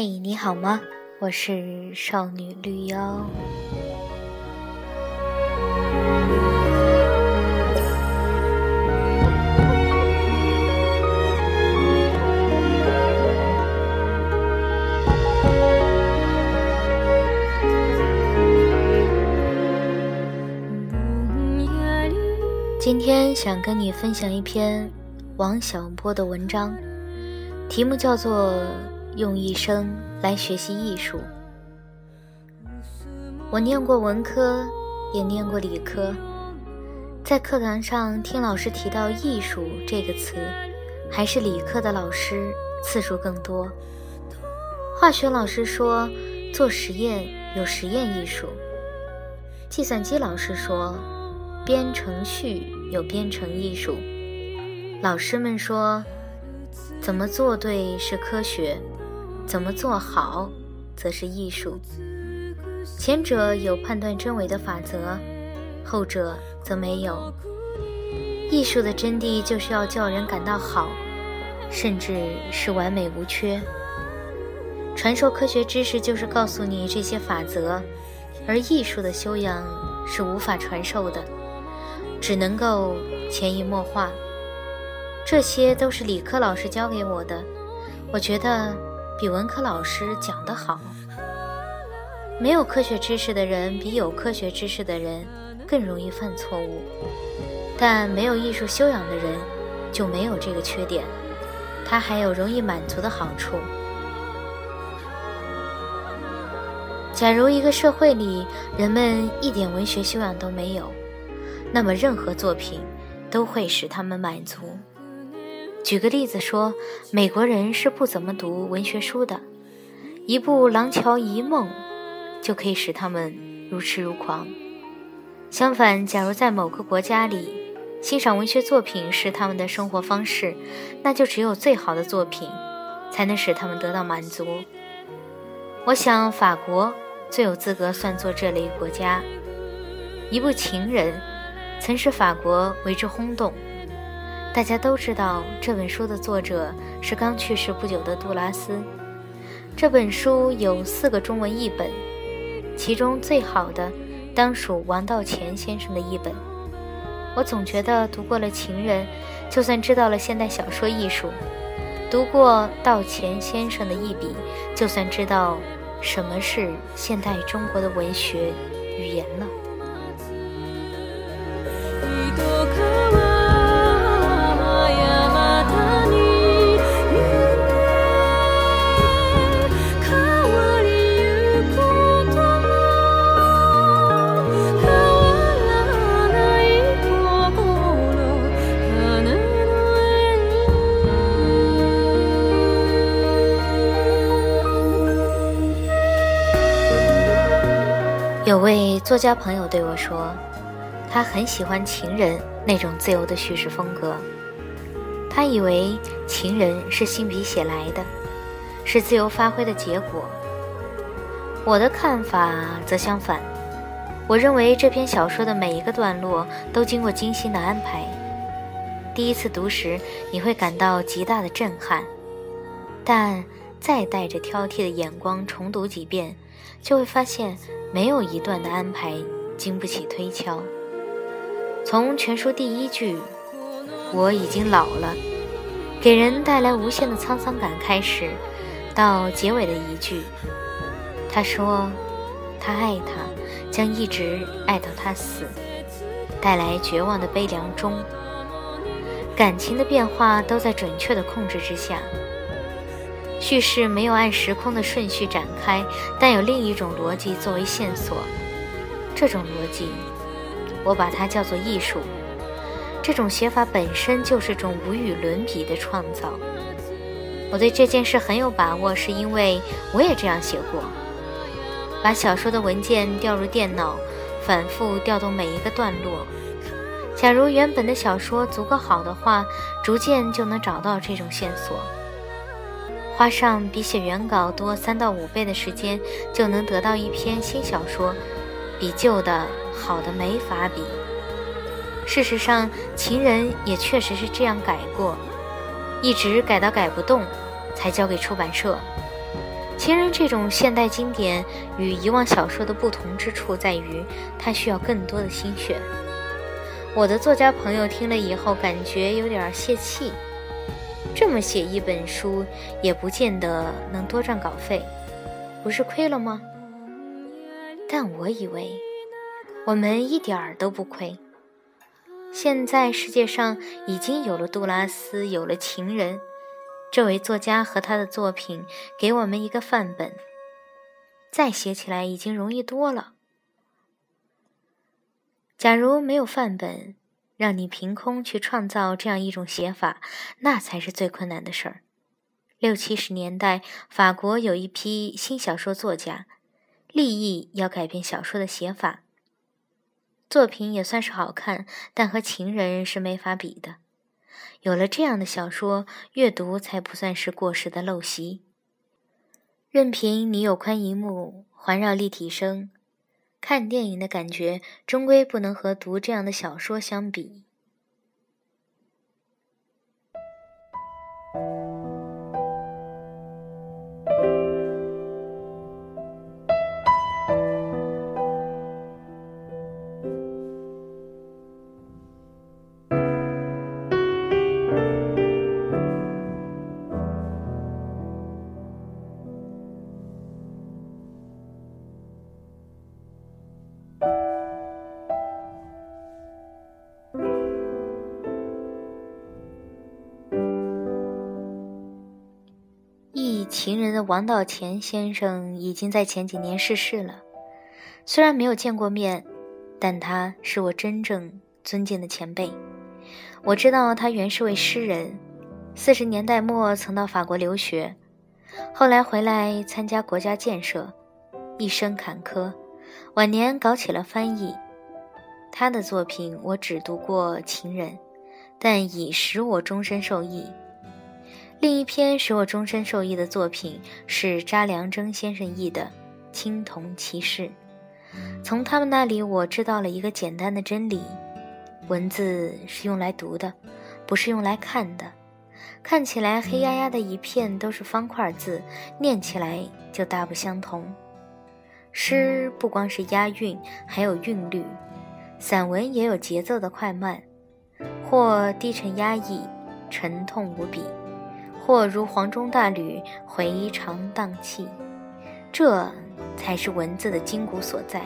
嘿，你好吗？我是少女绿妖。今天想跟你分享一篇王小波的文章，题目叫做。用一生来学习艺术。我念过文科，也念过理科，在课堂上听老师提到“艺术”这个词，还是理科的老师次数更多。化学老师说做实验有实验艺术，计算机老师说编程序有编程艺术，老师们说怎么做对是科学。怎么做好，则是艺术。前者有判断真伪的法则，后者则没有。艺术的真谛就是要叫人感到好，甚至是完美无缺。传授科学知识就是告诉你这些法则，而艺术的修养是无法传授的，只能够潜移默化。这些都是理科老师教给我的，我觉得。比文科老师讲得好。没有科学知识的人比有科学知识的人更容易犯错误，但没有艺术修养的人就没有这个缺点，他还有容易满足的好处。假如一个社会里人们一点文学修养都没有，那么任何作品都会使他们满足。举个例子说，美国人是不怎么读文学书的，一部《廊桥遗梦》就可以使他们如痴如狂。相反，假如在某个国家里，欣赏文学作品是他们的生活方式，那就只有最好的作品才能使他们得到满足。我想，法国最有资格算作这类国家。一部《情人》曾使法国为之轰动。大家都知道这本书的作者是刚去世不久的杜拉斯。这本书有四个中文译本，其中最好的当属王道乾先生的译本。我总觉得读过了《情人》，就算知道了现代小说艺术；读过道乾先生的一笔，就算知道什么是现代中国的文学语言了。有位作家朋友对我说，他很喜欢《情人》那种自由的叙事风格。他以为《情人》是信笔写来的，是自由发挥的结果。我的看法则相反，我认为这篇小说的每一个段落都经过精心的安排。第一次读时，你会感到极大的震撼，但再带着挑剔的眼光重读几遍，就会发现。没有一段的安排经不起推敲。从全书第一句“我已经老了”，给人带来无限的沧桑感开始，到结尾的一句“他说他爱他，将一直爱到他死”，带来绝望的悲凉中，感情的变化都在准确的控制之下。叙事没有按时空的顺序展开，但有另一种逻辑作为线索。这种逻辑，我把它叫做艺术。这种写法本身就是种无与伦比的创造。我对这件事很有把握，是因为我也这样写过：把小说的文件调入电脑，反复调动每一个段落。假如原本的小说足够好的话，逐渐就能找到这种线索。花上比写原稿多三到五倍的时间，就能得到一篇新小说，比旧的好的没法比。事实上，《情人》也确实是这样改过，一直改到改不动，才交给出版社。情人这种现代经典与以往小说的不同之处在于，它需要更多的心血。我的作家朋友听了以后，感觉有点泄气。这么写一本书，也不见得能多赚稿费，不是亏了吗？但我以为，我们一点儿都不亏。现在世界上已经有了杜拉斯，有了情人。这位作家和他的作品给我们一个范本，再写起来已经容易多了。假如没有范本，让你凭空去创造这样一种写法，那才是最困难的事儿。六七十年代，法国有一批新小说作家，立意要改变小说的写法，作品也算是好看，但和《情人》是没法比的。有了这样的小说，阅读才不算是过时的陋习。任凭你有宽银幕、环绕立体声，看电影的感觉终归不能和读这样的小说相比。王道乾先生已经在前几年逝世了。虽然没有见过面，但他是我真正尊敬的前辈。我知道他原是位诗人，四十年代末曾到法国留学，后来回来参加国家建设，一生坎坷，晚年搞起了翻译。他的作品我只读过《情人》，但已使我终身受益。另一篇使我终身受益的作品是查良铮先生译的《青铜骑士》。从他们那里，我知道了一个简单的真理：文字是用来读的，不是用来看的。看起来黑压压的一片都是方块字，念起来就大不相同。诗不光是押韵，还有韵律；散文也有节奏的快慢，或低沉压抑，沉痛无比。或如黄钟大吕，回肠荡气，这才是文字的筋骨所在。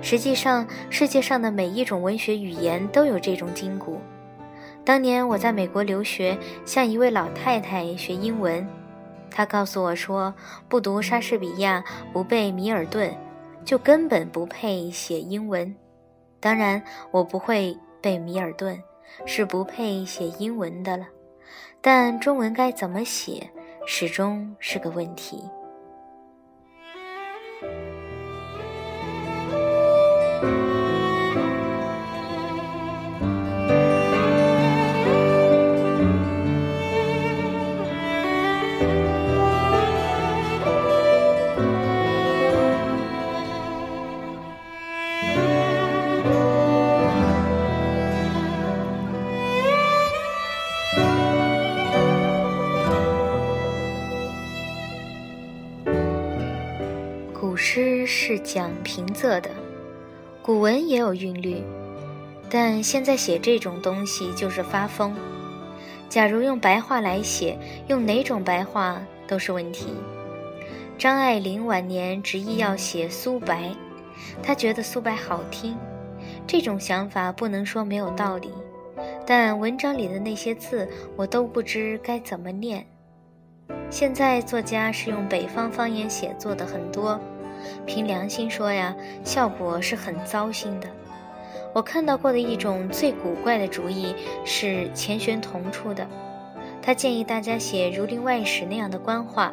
实际上，世界上的每一种文学语言都有这种筋骨。当年我在美国留学，向一位老太太学英文，她告诉我说：“不读莎士比亚，不背米尔顿，就根本不配写英文。”当然，我不会背米尔顿，是不配写英文的了。但中文该怎么写，始终是个问题。是讲平仄的，古文也有韵律，但现在写这种东西就是发疯。假如用白话来写，用哪种白话都是问题。张爱玲晚年执意要写苏白，她觉得苏白好听，这种想法不能说没有道理，但文章里的那些字我都不知该怎么念。现在作家是用北方方言写作的很多。凭良心说呀，效果是很糟心的。我看到过的一种最古怪的主意是钱玄同出的，他建议大家写《儒林外史》那样的官话，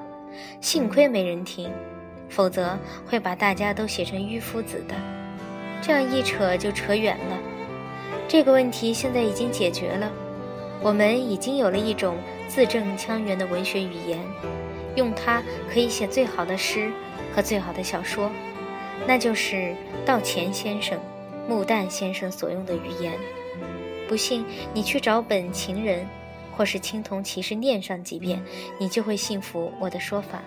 幸亏没人听，否则会把大家都写成迂夫子的。这样一扯就扯远了。这个问题现在已经解决了，我们已经有了一种字正腔圆的文学语言，用它可以写最好的诗。和最好的小说，那就是道钱先生、穆旦先生所用的语言。不信，你去找本《情人》或是《青铜骑士》念上几遍，你就会信服我的说法。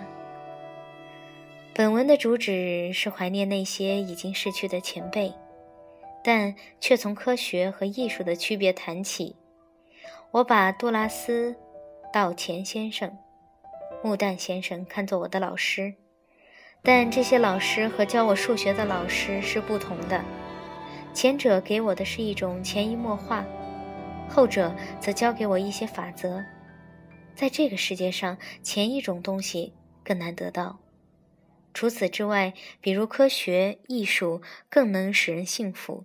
本文的主旨是怀念那些已经逝去的前辈，但却从科学和艺术的区别谈起。我把杜拉斯、道前先生、木旦先生看作我的老师，但这些老师和教我数学的老师是不同的。前者给我的是一种潜移默化，后者则教给我一些法则。在这个世界上，前一种东西更难得到。除此之外，比如科学、艺术更能使人幸福。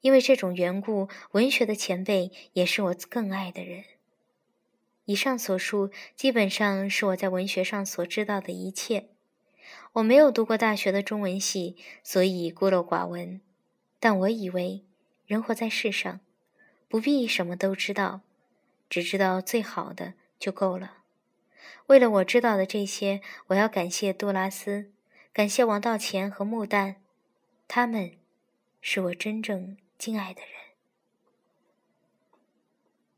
因为这种缘故，文学的前辈也是我更爱的人。以上所述基本上是我在文学上所知道的一切。我没有读过大学的中文系，所以孤陋寡闻。但我以为，人活在世上，不必什么都知道，只知道最好的就够了。为了我知道的这些，我要感谢杜拉斯，感谢王道乾和穆旦，他们是我真正敬爱的人。